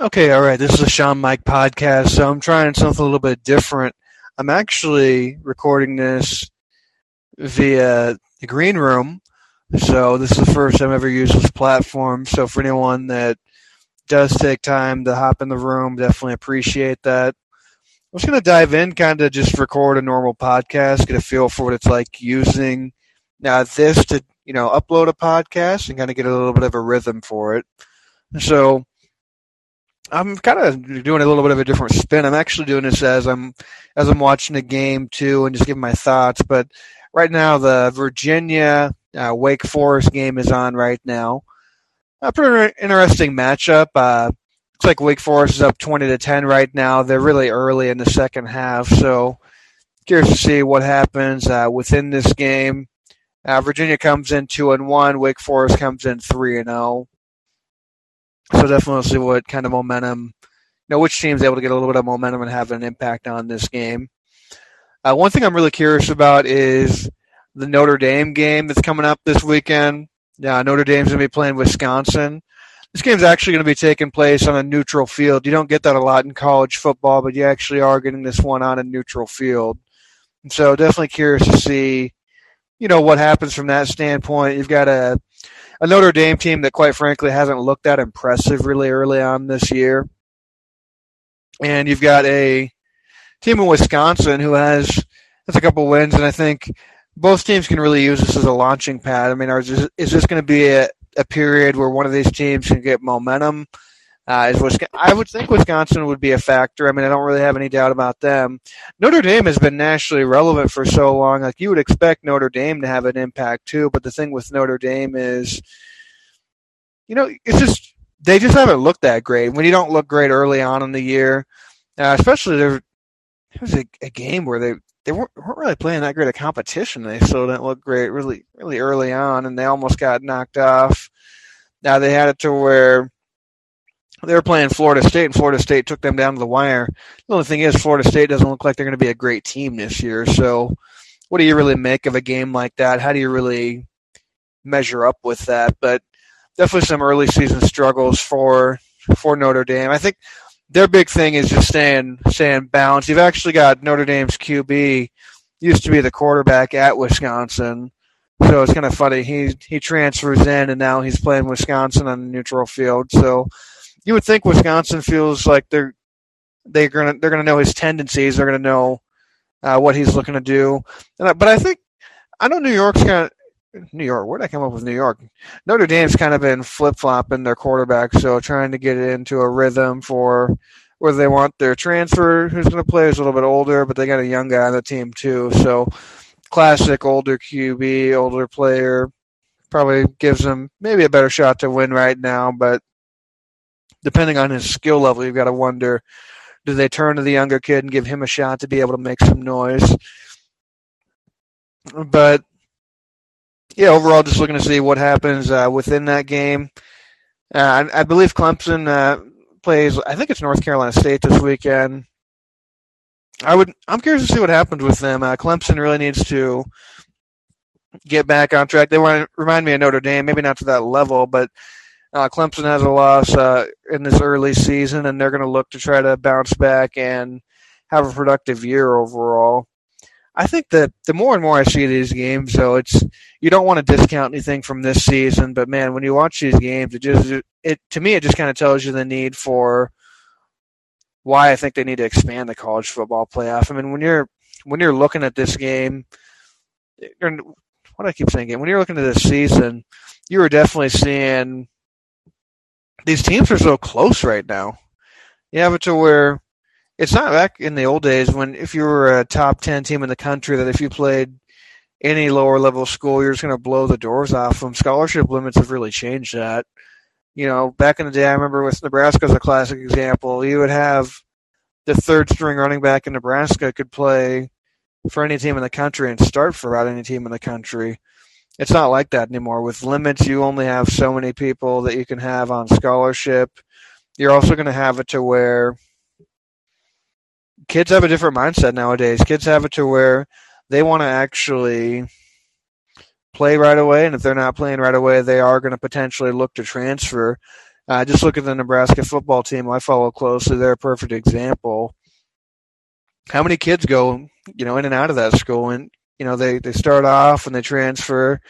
Okay, all right. This is a Sean Mike podcast, so I'm trying something a little bit different. I'm actually recording this via the green room, so this is the first time I've ever used this platform. So for anyone that does take time to hop in the room, definitely appreciate that. I'm just going to dive in, kind of just record a normal podcast, get a feel for what it's like using uh, this to, you know, upload a podcast and kind of get a little bit of a rhythm for it. So I'm kind of doing a little bit of a different spin. I'm actually doing this as I'm as I'm watching the game too, and just giving my thoughts. But right now, the Virginia uh, Wake Forest game is on right now. A pretty interesting matchup. Uh, looks like Wake Forest is up 20 to 10 right now. They're really early in the second half, so curious to see what happens uh, within this game. Uh, Virginia comes in two and one. Wake Forest comes in three and zero. So definitely see what kind of momentum, you know, which team's able to get a little bit of momentum and have an impact on this game. Uh, one thing I'm really curious about is the Notre Dame game that's coming up this weekend. Yeah, Notre Dame's going to be playing Wisconsin. This game's actually going to be taking place on a neutral field. You don't get that a lot in college football, but you actually are getting this one on a neutral field. And so definitely curious to see, you know, what happens from that standpoint. You've got a a Notre Dame team that, quite frankly, hasn't looked that impressive really early on this year. And you've got a team in Wisconsin who has has a couple wins, and I think both teams can really use this as a launching pad. I mean, is this, is this going to be a, a period where one of these teams can get momentum? Uh, is Wisconsin, I would think Wisconsin would be a factor. I mean, I don't really have any doubt about them. Notre Dame has been nationally relevant for so long. Like you would expect Notre Dame to have an impact too. But the thing with Notre Dame is, you know, it's just they just haven't looked that great. When you don't look great early on in the year, uh, especially there, there was a, a, game where they they weren't, weren't really playing that great a competition. They still didn't look great really really early on, and they almost got knocked off. Now they had it to where they were playing Florida State, and Florida State took them down to the wire. The only thing is, Florida State doesn't look like they're going to be a great team this year. So, what do you really make of a game like that? How do you really measure up with that? But definitely some early season struggles for for Notre Dame. I think their big thing is just staying staying balanced. You've actually got Notre Dame's QB used to be the quarterback at Wisconsin. So it's kind of funny. He he transfers in and now he's playing Wisconsin on neutral field. So you would think Wisconsin feels like they're they're gonna they're gonna know his tendencies. They're gonna know uh, what he's looking to do. I, but I think I know New York's kind of New York. Where did I come up with New York? Notre Dame's kind of been flip flopping their quarterback, so trying to get it into a rhythm for whether they want their transfer who's going to play who's a little bit older, but they got a young guy on the team too. So classic older QB, older player probably gives them maybe a better shot to win right now, but depending on his skill level, you've got to wonder do they turn to the younger kid and give him a shot to be able to make some noise? But yeah, overall, just looking to see what happens uh, within that game. Uh, I, I, believe Clemson uh, plays. I think it's North Carolina State this weekend. I would. I'm curious to see what happens with them. Uh, Clemson really needs to get back on track. They want remind me of Notre Dame, maybe not to that level, but uh, Clemson has a loss uh, in this early season, and they're going to look to try to bounce back and have a productive year overall. I think that the more and more I see these games, though, it's you don't want to discount anything from this season, but man, when you watch these games, it just it to me it just kind of tells you the need for why I think they need to expand the college football playoff. I mean, when you're when you're looking at this game, what do I keep saying? When you're looking at this season, you are definitely seeing these teams are so close right now. You have it to where it's not back in the old days when if you were a top 10 team in the country that if you played any lower level school, you're just going to blow the doors off them. Scholarship limits have really changed that. You know, back in the day, I remember with Nebraska as a classic example, you would have the third string running back in Nebraska could play for any team in the country and start for about any team in the country it's not like that anymore. With limits, you only have so many people that you can have on scholarship. You're also going to have it to where kids have a different mindset nowadays. Kids have it to where they want to actually play right away, and if they're not playing right away, they are going to potentially look to transfer. Uh, just look at the Nebraska football team I follow closely. They're a perfect example. How many kids go, you know, in and out of that school, and you know they they start off and they transfer.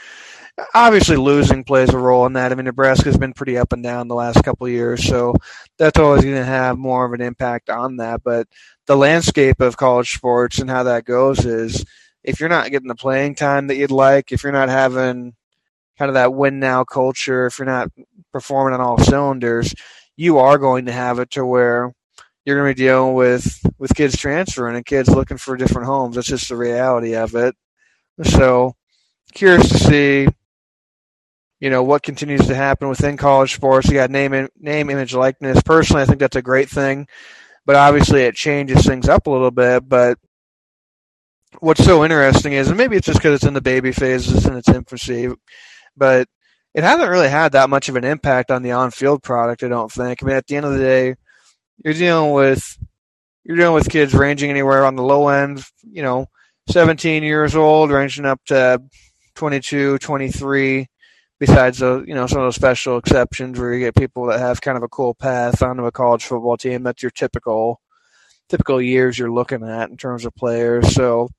Obviously, losing plays a role in that. I mean, Nebraska's been pretty up and down the last couple of years, so that's always going to have more of an impact on that. But the landscape of college sports and how that goes is if you're not getting the playing time that you'd like, if you're not having kind of that win now culture, if you're not performing on all cylinders, you are going to have it to where you're going to be dealing with with kids transferring and kids looking for different homes. That's just the reality of it. So, curious to see, you know, what continues to happen within college sports. You got name name image likeness. Personally, I think that's a great thing, but obviously it changes things up a little bit. But what's so interesting is, and maybe it's just because it's in the baby phases in its infancy, but it hasn't really had that much of an impact on the on-field product. I don't think. I mean, at the end of the day, you're dealing with you're dealing with kids ranging anywhere on the low end, you know, 17 years old, ranging up to 22, 23. Besides the, you know, some of those special exceptions where you get people that have kind of a cool path onto a college football team. That's your typical, typical years you're looking at in terms of players. So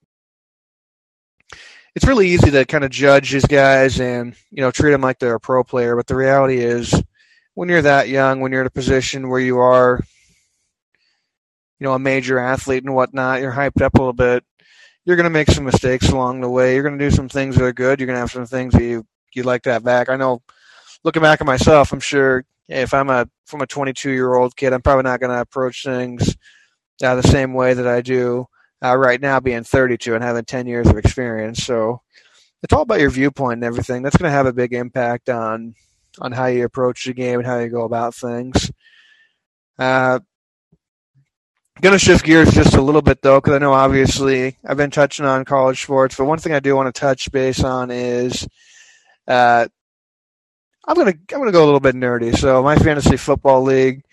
it's really easy to kind of judge these guys and you know treat them like they're a pro player. But the reality is, when you're that young, when you're in a position where you are, you know, a major athlete and whatnot, you're hyped up a little bit. You're going to make some mistakes along the way. You're going to do some things that are good. You're going to have some things that you you'd like to have back. I know, looking back at myself, I'm sure if I'm a from a 22 year old kid, I'm probably not going to approach things uh, the same way that I do uh, right now being 32 and having 10 years of experience. So it's all about your viewpoint and everything. That's going to have a big impact on on how you approach the game and how you go about things. Uh, going to shift gears just a little bit though, because I know obviously I've been touching on college sports, but one thing I do want to touch base on is uh, I'm gonna I'm gonna go a little bit nerdy. So my fantasy football league,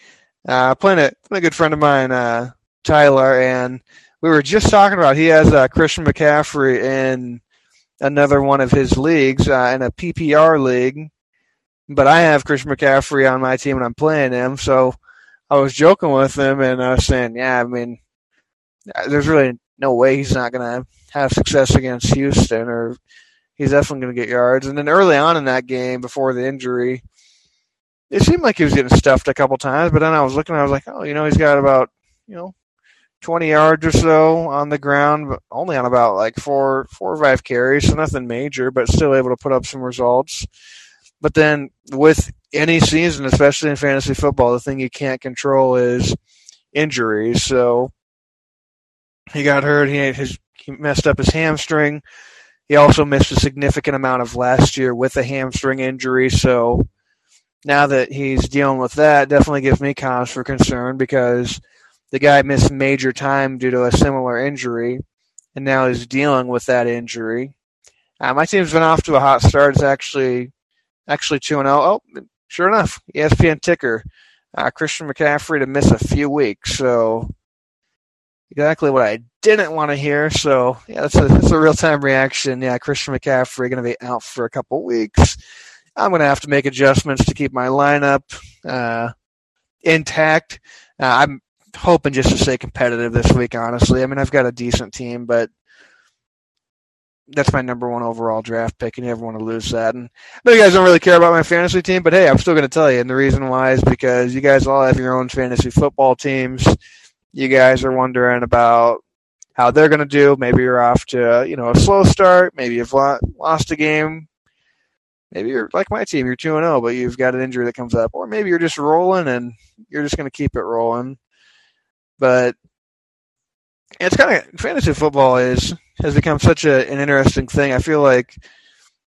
uh, playing a, playing a good friend of mine, uh, Tyler, and we were just talking about he has uh, Christian McCaffrey in another one of his leagues uh, in a PPR league, but I have Christian McCaffrey on my team and I'm playing him. So I was joking with him and I was saying, yeah, I mean, uh, there's really no way he's not going to have success against Houston or he's definitely going to get yards. And then early on in that game, before the injury, it seemed like he was getting stuffed a couple times, but then I was looking, I was like, oh, you know, he's got about, you know, 20 yards or so on the ground, but only on about like four, four or five carries, so nothing major, but still able to put up some results. But then with any season, especially in fantasy football, the thing you can't control is injuries. So he got hurt. He his he messed up his hamstring. He also missed a significant amount of last year with a hamstring injury. So now that he's dealing with that, definitely gives me cause for concern because the guy missed major time due to a similar injury, and now he's dealing with that injury. Uh, my team's been off to a hot start. It's actually actually two and zero. Oh. oh, sure enough, ESPN ticker. Uh, Christian McCaffrey to miss a few weeks. So exactly what I didn't want to hear. So yeah, that's a that's a real time reaction. Yeah, Christian McCaffrey going to be out for a couple weeks. I'm going to have to make adjustments to keep my lineup uh, intact. Uh, I'm hoping just to stay competitive this week. Honestly, I mean I've got a decent team, but that's my number one overall draft pick, and you never want to lose that. And I know you guys don't really care about my fantasy team, but hey, I'm still going to tell you. And the reason why is because you guys all have your own fantasy football teams. You guys are wondering about how they're going to do. Maybe you're off to you know a slow start. Maybe you've lost a game. Maybe you're like my team, you're two and zero, oh, but you've got an injury that comes up, or maybe you're just rolling and you're just going to keep it rolling. But it's kind of fantasy football is has become such a, an interesting thing. I feel like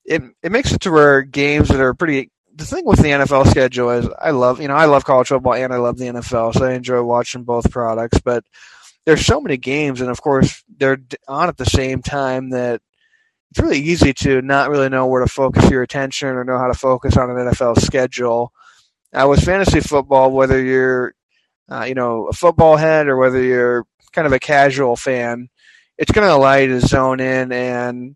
it it makes it to where games that are pretty. The thing with the NFL schedule is I love you know I love college football and I love the NFL, so I enjoy watching both products. But there's so many games, and of course they're on at the same time that it's really easy to not really know where to focus your attention or know how to focus on an NFL schedule. Uh, with fantasy football, whether you're uh, you know, a football head or whether you're kind of a casual fan, it's going to allow you to zone in and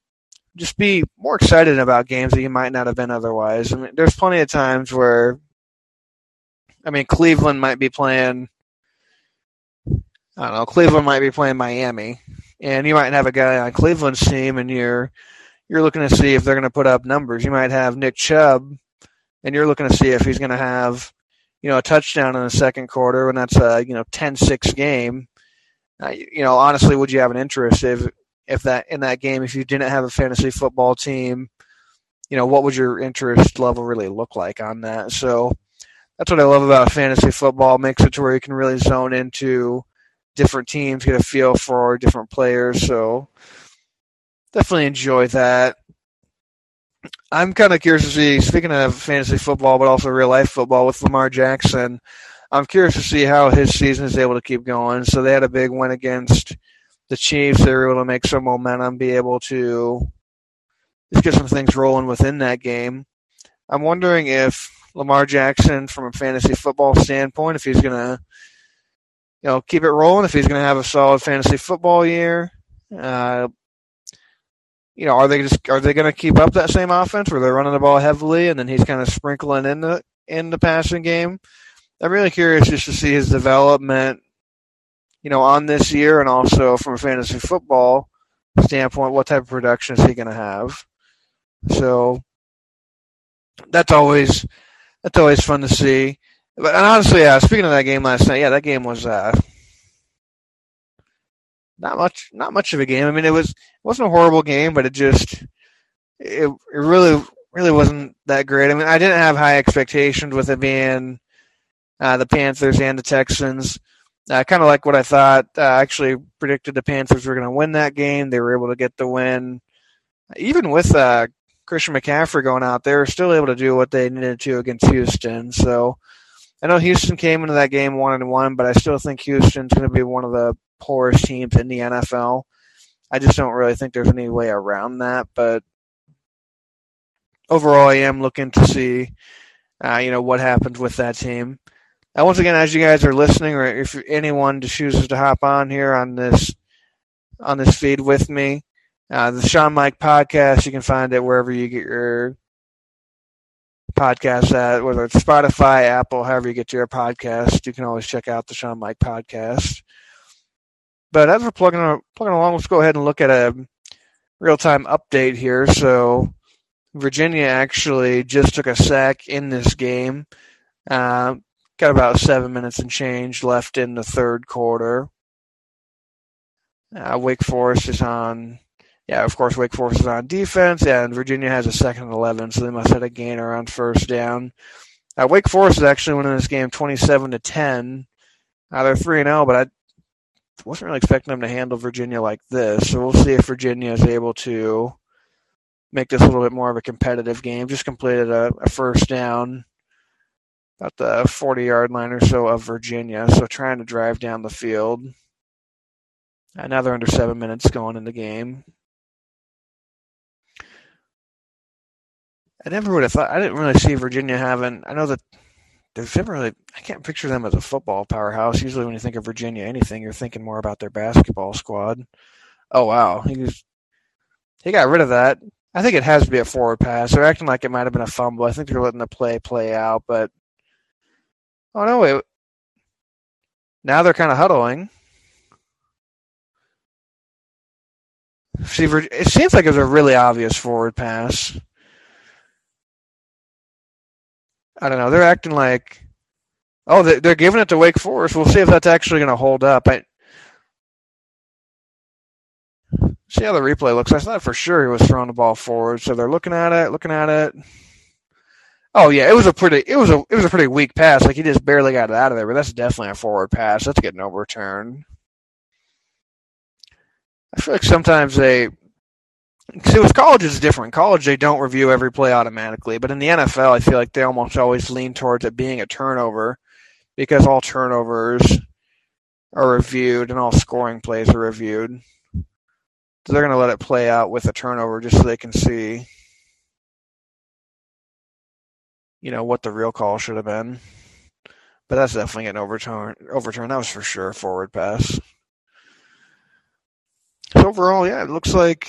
just be more excited about games that you might not have been otherwise. I mean, there's plenty of times where I mean, Cleveland might be playing. I don't know. Cleveland might be playing Miami, and you might have a guy on Cleveland's team, and you're you're looking to see if they're going to put up numbers. You might have Nick Chubb, and you're looking to see if he's going to have, you know, a touchdown in the second quarter when that's a you know 10-6 game. Uh, you know, honestly, would you have an interest if if that in that game if you didn't have a fantasy football team? You know, what would your interest level really look like on that? So that's what I love about fantasy football. Makes it to where you can really zone into different teams, get a feel for different players. So definitely enjoy that. I'm kind of curious to see, speaking of fantasy football, but also real life football with Lamar Jackson, I'm curious to see how his season is able to keep going. So they had a big win against the Chiefs. They were able to make some momentum, be able to just get some things rolling within that game. I'm wondering if Lamar Jackson, from a fantasy football standpoint, if he's going to, you know, keep it rolling, if he's going to have a solid fantasy football year. Uh, you know, are they just are they going to keep up that same offense where they're running the ball heavily and then he's kind of sprinkling in the in the passing game? I'm really curious just to see his development, you know, on this year and also from a fantasy football standpoint, what type of production is he going to have? So that's always that's always fun to see. But and honestly, yeah, speaking of that game last night, yeah, that game was uh, not much not much of a game. I mean, it was it wasn't a horrible game, but it just it it really really wasn't that great. I mean, I didn't have high expectations with it being uh, the Panthers and the Texans. Uh, kind of like what I thought. Uh, I actually predicted the Panthers were going to win that game. They were able to get the win, even with uh, Christian McCaffrey going out. They were still able to do what they needed to against Houston. So I know Houston came into that game one and one, but I still think Houston's going to be one of the poorest teams in the NFL. I just don't really think there's any way around that. But overall, I am looking to see, uh, you know, what happens with that team. And once again, as you guys are listening, or if anyone chooses to hop on here on this on this feed with me, uh, the Sean Mike podcast, you can find it wherever you get your podcasts at, whether it's Spotify, Apple, however you get your podcast. You can always check out the Sean Mike podcast. But as we're plugging plugging along, let's go ahead and look at a real time update here. So Virginia actually just took a sack in this game. Uh, got about seven minutes and change left in the third quarter. Uh, Wake Forest is on, yeah, of course, Wake Forest is on defense, and Virginia has a second and 11, so they must have a gainer on first down. Uh, Wake Forest is actually winning this game 27 to 10. Uh, they're 3 and 0, but I wasn't really expecting them to handle Virginia like this. So we'll see if Virginia is able to make this a little bit more of a competitive game. Just completed a, a first down about the 40 yard line or so of Virginia. So trying to drive down the field. Another under seven minutes going in the game. I never would have thought. I didn't really see Virginia having. I know that there's never really. I can't picture them as a football powerhouse. Usually, when you think of Virginia, anything you're thinking more about their basketball squad. Oh wow, he was, he got rid of that. I think it has to be a forward pass. They're acting like it might have been a fumble. I think they're letting the play play out, but oh no, wait. Now they're kind of huddling. See, it seems like it was a really obvious forward pass. I don't know. They're acting like, oh, they're giving it to Wake Forest. We'll see if that's actually going to hold up. I see how the replay looks. I thought for sure he was throwing the ball forward. So they're looking at it, looking at it. Oh yeah, it was a pretty, it was a, it was a pretty weak pass. Like he just barely got it out of there. But that's definitely a forward pass. That's getting overturned. I feel like sometimes they See, with college is different. College, they don't review every play automatically, but in the NFL, I feel like they almost always lean towards it being a turnover because all turnovers are reviewed and all scoring plays are reviewed. So they're to let it play out with a turnover just so they can see, you know, what the real call should have been. But that's definitely an overturn. Overturn. That was for sure forward pass. So overall, yeah, it looks like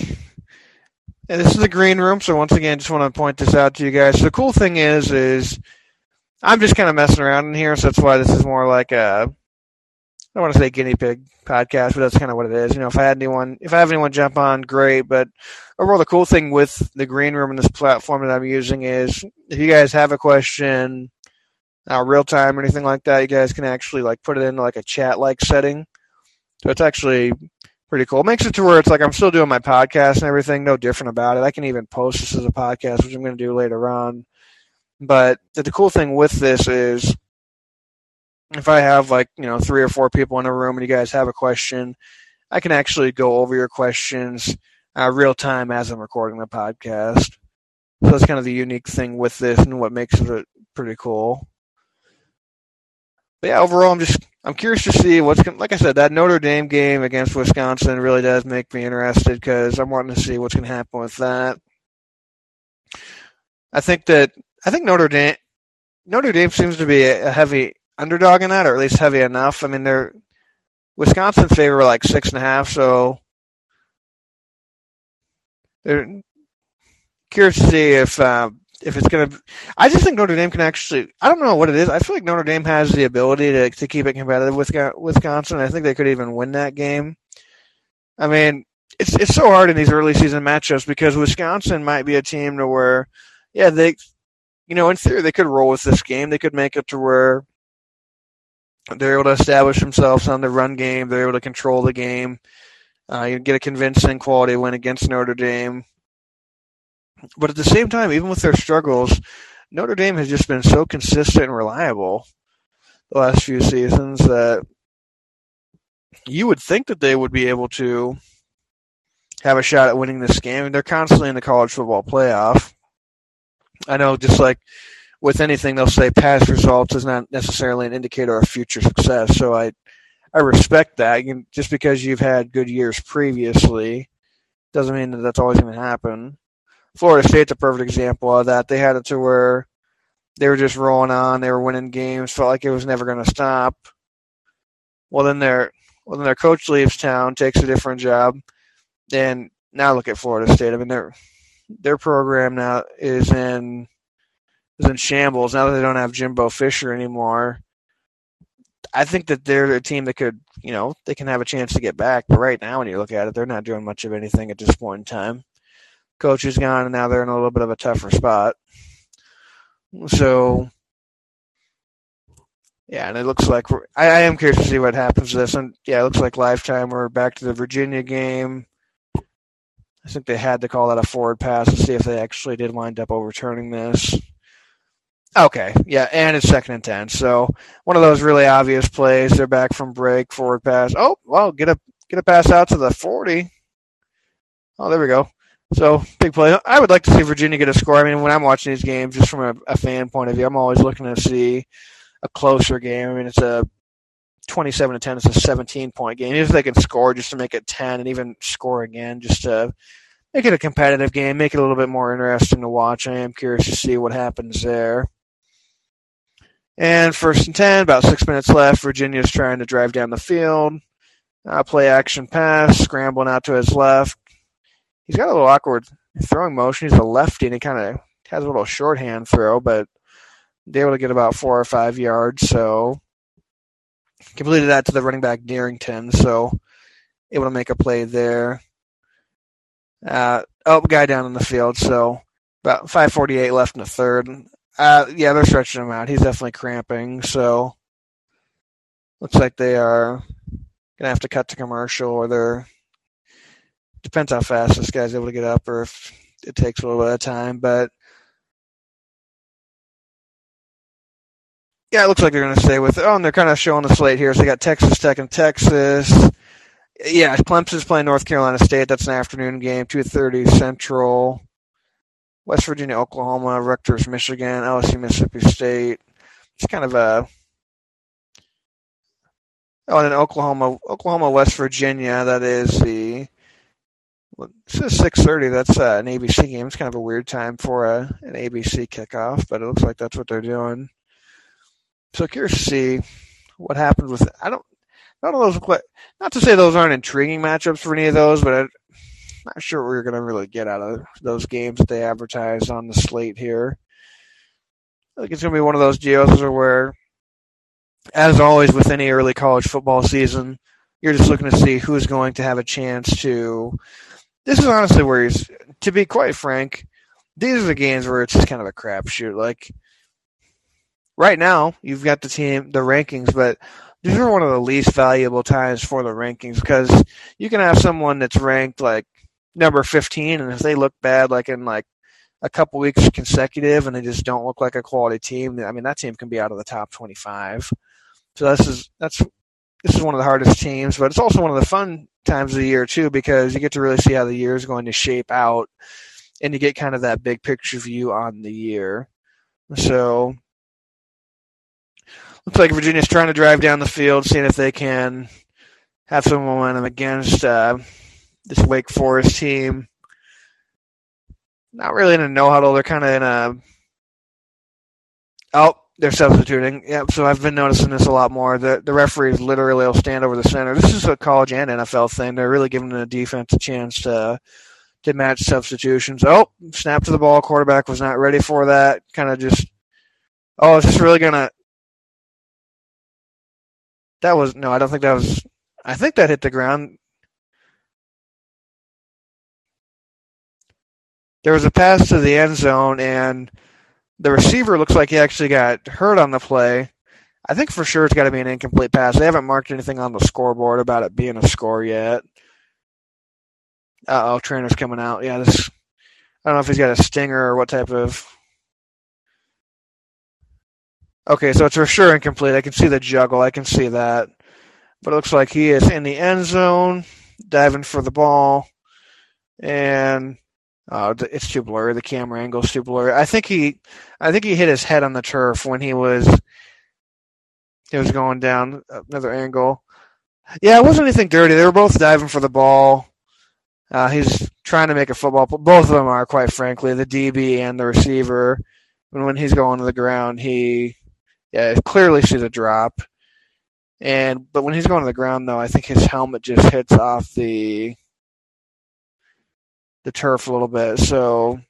and this is the green room, so once again, just want to point this out to you guys. The cool thing is, is I'm just kind of messing around in here, so that's why this is more like a don't want to say guinea pig podcast, but that's kind of what it is. You know, if I had anyone, if I have anyone jump on, great. But overall, the cool thing with the green room and this platform that I'm using is, if you guys have a question, uh, real time or anything like that, you guys can actually like put it into like a chat like setting. So it's actually pretty cool. It makes it to where it's like I'm still doing my podcast and everything, no different about it. I can even post this as a podcast, which I'm going to do later on. But the, the cool thing with this is if I have like, you know, three or four people in a room and you guys have a question, I can actually go over your questions uh, real time as I'm recording the podcast. So that's kind of the unique thing with this and what makes it pretty cool. But yeah, overall, I'm just I'm curious to see what's going. Like I said, that Notre Dame game against Wisconsin really does make me interested because I'm wanting to see what's going to happen with that. I think that I think Notre Dame Notre Dame seems to be a heavy underdog in that, or at least heavy enough. I mean, they're Wisconsin favor like six and a half, so they're curious to see if uh, if it's going to. I just think Notre Dame can actually. I don't know what it is. I feel like Notre Dame has the ability to to keep it competitive with Wisconsin. I think they could even win that game. I mean, it's it's so hard in these early season matchups because Wisconsin might be a team to where, yeah, they, you know, in theory they could roll with this game. They could make it to where they're able to establish themselves on the run game. They're able to control the game. Uh, you get a convincing quality win against Notre Dame. But at the same time, even with their struggles, Notre Dame has just been so consistent and reliable the last few seasons that you would think that they would be able to have a shot at winning this game. They're constantly in the college football playoff. I know, just like with anything, they'll say past results is not necessarily an indicator of future success. So I, I respect that. You, just because you've had good years previously, doesn't mean that that's always going to happen. Florida State's a perfect example of that. They had it to where they were just rolling on, they were winning games, felt like it was never going to stop. Well, then their well then their coach leaves town, takes a different job, and now look at Florida State. I mean, their their program now is in is in shambles now that they don't have Jimbo Fisher anymore. I think that they're a team that could, you know, they can have a chance to get back. But right now, when you look at it, they're not doing much of anything at this point in time. Coach is gone, and now they're in a little bit of a tougher spot. So, yeah, and it looks like I, I am curious to see what happens to this. And yeah, it looks like lifetime. We're back to the Virginia game. I think they had to call that a forward pass to see if they actually did wind up overturning this. Okay, yeah, and it's second and ten. So one of those really obvious plays. They're back from break, forward pass. Oh, well, get a get a pass out to the forty. Oh, there we go. So big play. I would like to see Virginia get a score. I mean, when I'm watching these games, just from a, a fan point of view, I'm always looking to see a closer game. I mean, it's a 27 to 10. It's a 17 point game. If they can score just to make it 10, and even score again just to make it a competitive game, make it a little bit more interesting to watch. I am curious to see what happens there. And first and 10, about six minutes left. Virginia's trying to drive down the field. Uh, play action pass, scrambling out to his left. He's got a little awkward throwing motion. He's a lefty, and he kind of has a little shorthand throw, but they able to get about four or five yards. So completed that to the running back Darrington. So able to make a play there. Uh, oh, guy down in the field. So about 5:48 left in the third. Uh, yeah, they're stretching him out. He's definitely cramping. So looks like they are gonna have to cut to commercial, or they're depends how fast this guy's able to get up, or if it takes a little bit of time. But yeah, it looks like they're gonna stay with it. Oh, and they're kind of showing the slate here. So they got Texas Tech and Texas. Yeah, Clemson's playing North Carolina State. That's an afternoon game, two thirty Central. West Virginia, Oklahoma, Rutgers, Michigan, LSU, Mississippi State. It's kind of a oh, and then Oklahoma, Oklahoma, West Virginia. That is the this is six thirty. That's uh, an ABC game. It's kind of a weird time for a, an ABC kickoff, but it looks like that's what they're doing. So curious to see what happens with. I don't. Not those. Not to say those aren't intriguing matchups for any of those, but not sure what we're going to really get out of those games that they advertise on the slate here. like it's going to be one of those deals where, as always with any early college football season, you're just looking to see who's going to have a chance to. This is honestly where he's, to be quite frank, these are the games where it's just kind of a crapshoot. Like right now, you've got the team, the rankings, but these are one of the least valuable times for the rankings because you can have someone that's ranked like number 15, and if they look bad, like in like a couple weeks consecutive, and they just don't look like a quality team, I mean that team can be out of the top 25. So this is that's this is one of the hardest teams, but it's also one of the fun times of the year too because you get to really see how the year is going to shape out, and you get kind of that big picture view on the year. So looks like Virginia's trying to drive down the field, seeing if they can have some momentum against uh, this Wake Forest team. Not really in a no huddle. They're kind of in a. Oh, they're substituting. Yep. So I've been noticing this a lot more. The the referees literally will stand over the center. This is a college and NFL thing. They're really giving the defense a chance to to match substitutions. Oh, snap to the ball. Quarterback was not ready for that. Kind of just. Oh, is this really gonna? That was no. I don't think that was. I think that hit the ground. There was a pass to the end zone, and the receiver looks like he actually got hurt on the play. I think for sure it's got to be an incomplete pass. They haven't marked anything on the scoreboard about it being a score yet. Uh oh, trainer's coming out. Yeah, this. I don't know if he's got a stinger or what type of. Okay, so it's for sure incomplete. I can see the juggle. I can see that. But it looks like he is in the end zone, diving for the ball. And uh, it's too blurry. The camera angle's too blurry. I think he, I think he hit his head on the turf when he was, he was going down another angle. Yeah, it wasn't anything dirty. They were both diving for the ball. Uh, he's trying to make a football. Both of them are, quite frankly, the DB and the receiver. And when he's going to the ground, he, yeah, clearly sees a drop. And but when he's going to the ground, though, I think his helmet just hits off the the turf a little bit. So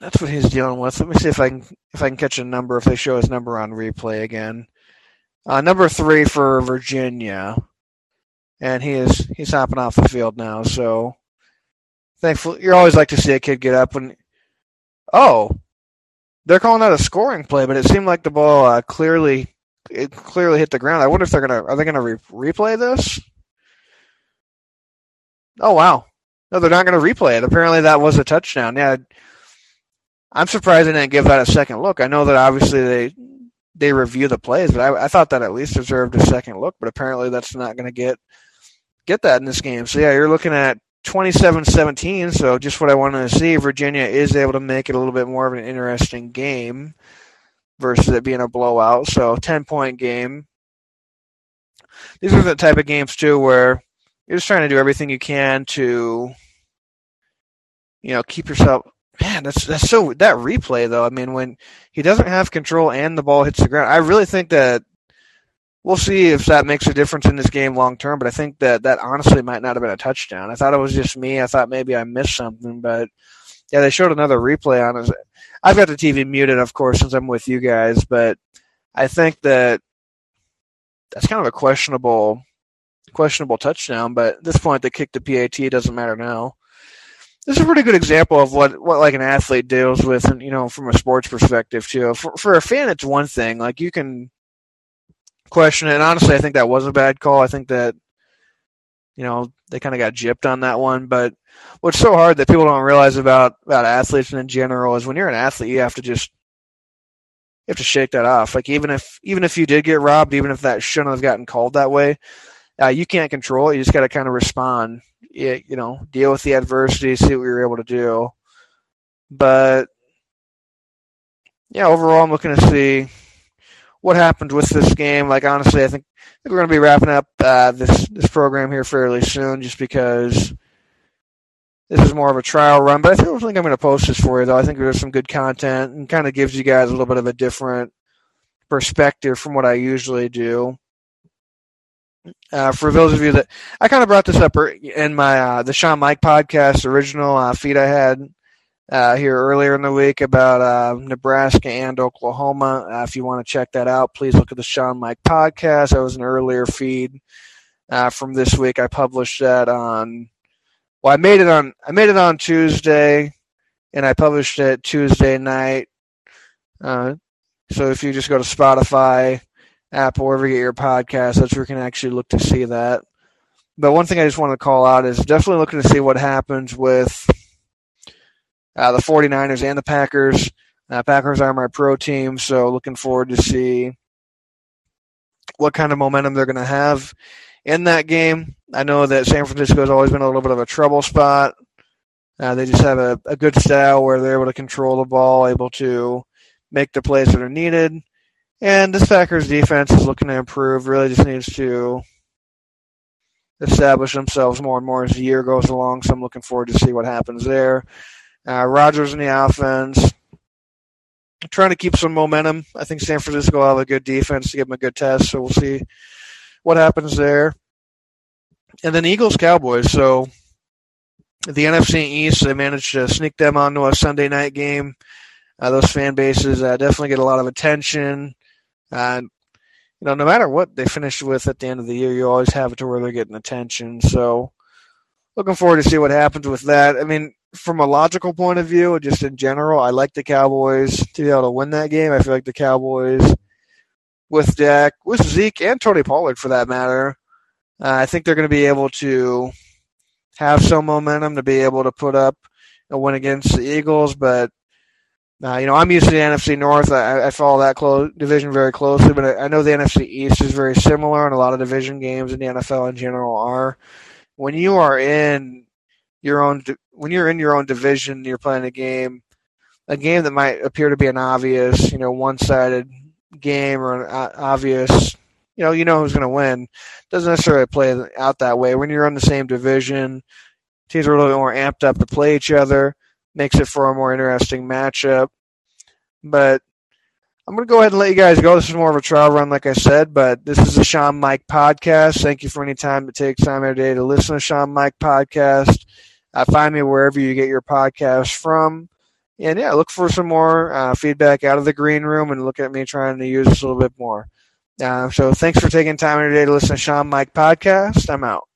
that's what he's dealing with. Let me see if I can if I can catch a number if they show his number on replay again. Uh, number three for Virginia, and he is he's hopping off the field now. So thankfully, you always like to see a kid get up when. Oh, they're calling that a scoring play, but it seemed like the ball uh, clearly it clearly hit the ground. I wonder if they're gonna are they gonna re- replay this? Oh wow, no, they're not gonna replay it. Apparently, that was a touchdown. Yeah, I'm surprised they didn't give that a second look. I know that obviously they they review the plays, but I, I thought that at least deserved a second look. But apparently, that's not gonna get get that in this game. So yeah, you're looking at 27-17. So just what I wanted to see. Virginia is able to make it a little bit more of an interesting game versus it being a blowout. So 10 point game. These are the type of games too where you're just trying to do everything you can to you know keep yourself man that's that's so that replay though i mean when he doesn't have control and the ball hits the ground i really think that we'll see if that makes a difference in this game long term but i think that that honestly might not have been a touchdown. I thought it was just me. I thought maybe i missed something but yeah they showed another replay on it I've got the TV muted, of course, since I'm with you guys, but I think that that's kind of a questionable questionable touchdown. But at this point, they kicked the PAT. It doesn't matter now. This is a pretty good example of what, what like an athlete deals with, and you know, from a sports perspective too. For, for a fan, it's one thing. Like you can question it. And honestly, I think that was a bad call. I think that you know they kind of got gypped on that one. But what's so hard that people don't realize about about athletes and in general is when you're an athlete, you have to just you have to shake that off. Like even if even if you did get robbed, even if that shouldn't have gotten called that way, uh, you can't control it. You just got to kind of respond. You, you know, deal with the adversity, see what you're able to do. But yeah, overall, I'm looking to see what happened with this game. Like honestly, I think, I think we're going to be wrapping up uh, this this program here fairly soon, just because this is more of a trial run. But I don't think I'm going to post this for you though. I think there's some good content and kind of gives you guys a little bit of a different perspective from what I usually do. Uh, for those of you that I kind of brought this up in my uh, the Sean Mike podcast original uh, feed I had uh, here earlier in the week about uh, Nebraska and Oklahoma. Uh, if you want to check that out, please look at the Sean Mike podcast. That was an earlier feed from this week. I published that on. Well, I made it on. I made it on Tuesday, and I published it Tuesday night. So if you just go to Spotify, Apple, wherever you get your podcast, that's where you can actually look to see that. But one thing I just want to call out is definitely looking to see what happens with uh, the 49ers and the Packers. Uh, Packers are my pro team, so looking forward to see what kind of momentum they're going to have in that game. I know that San Francisco has always been a little bit of a trouble spot. Uh, they just have a, a good style where they're able to control the ball, able to make the plays that are needed. And this Packers defense is looking to improve. Really just needs to establish themselves more and more as the year goes along. So I'm looking forward to see what happens there. Uh, Rodgers in the offense, trying to keep some momentum. I think San Francisco will have a good defense to give them a good test, so we'll see what happens there. And then Eagles Cowboys. So the NFC East, they managed to sneak them onto a Sunday night game. Uh, those fan bases uh, definitely get a lot of attention. Uh, you know, no matter what they finish with at the end of the year, you always have it to where they're getting attention. So, looking forward to see what happens with that. I mean, from a logical point of view, just in general, I like the Cowboys to be able to win that game. I feel like the Cowboys, with Dak, with Zeke, and Tony Pollard for that matter, uh, I think they're going to be able to have some momentum to be able to put up a win against the Eagles. But uh, you know, I'm used to the NFC North. I, I follow that division very closely, but I, I know the NFC East is very similar, and a lot of division games in the NFL in general are. When you are in your own when you're in your own division, you're playing a game, a game that might appear to be an obvious, you know, one-sided game or an obvious, you know, you know who's going to win. Doesn't necessarily play out that way. When you're in the same division, teams are a little bit more amped up to play each other. Makes it for a more interesting matchup. But I'm going to go ahead and let you guys go. This is more of a trial run, like I said, but this is the Sean Mike podcast. Thank you for any time it takes time every day to listen to Sean Mike podcast. Uh, find me wherever you get your podcast from. And yeah, look for some more uh, feedback out of the green room and look at me trying to use this a little bit more. Uh, so thanks for taking time today to listen to Sean Mike podcast. I'm out.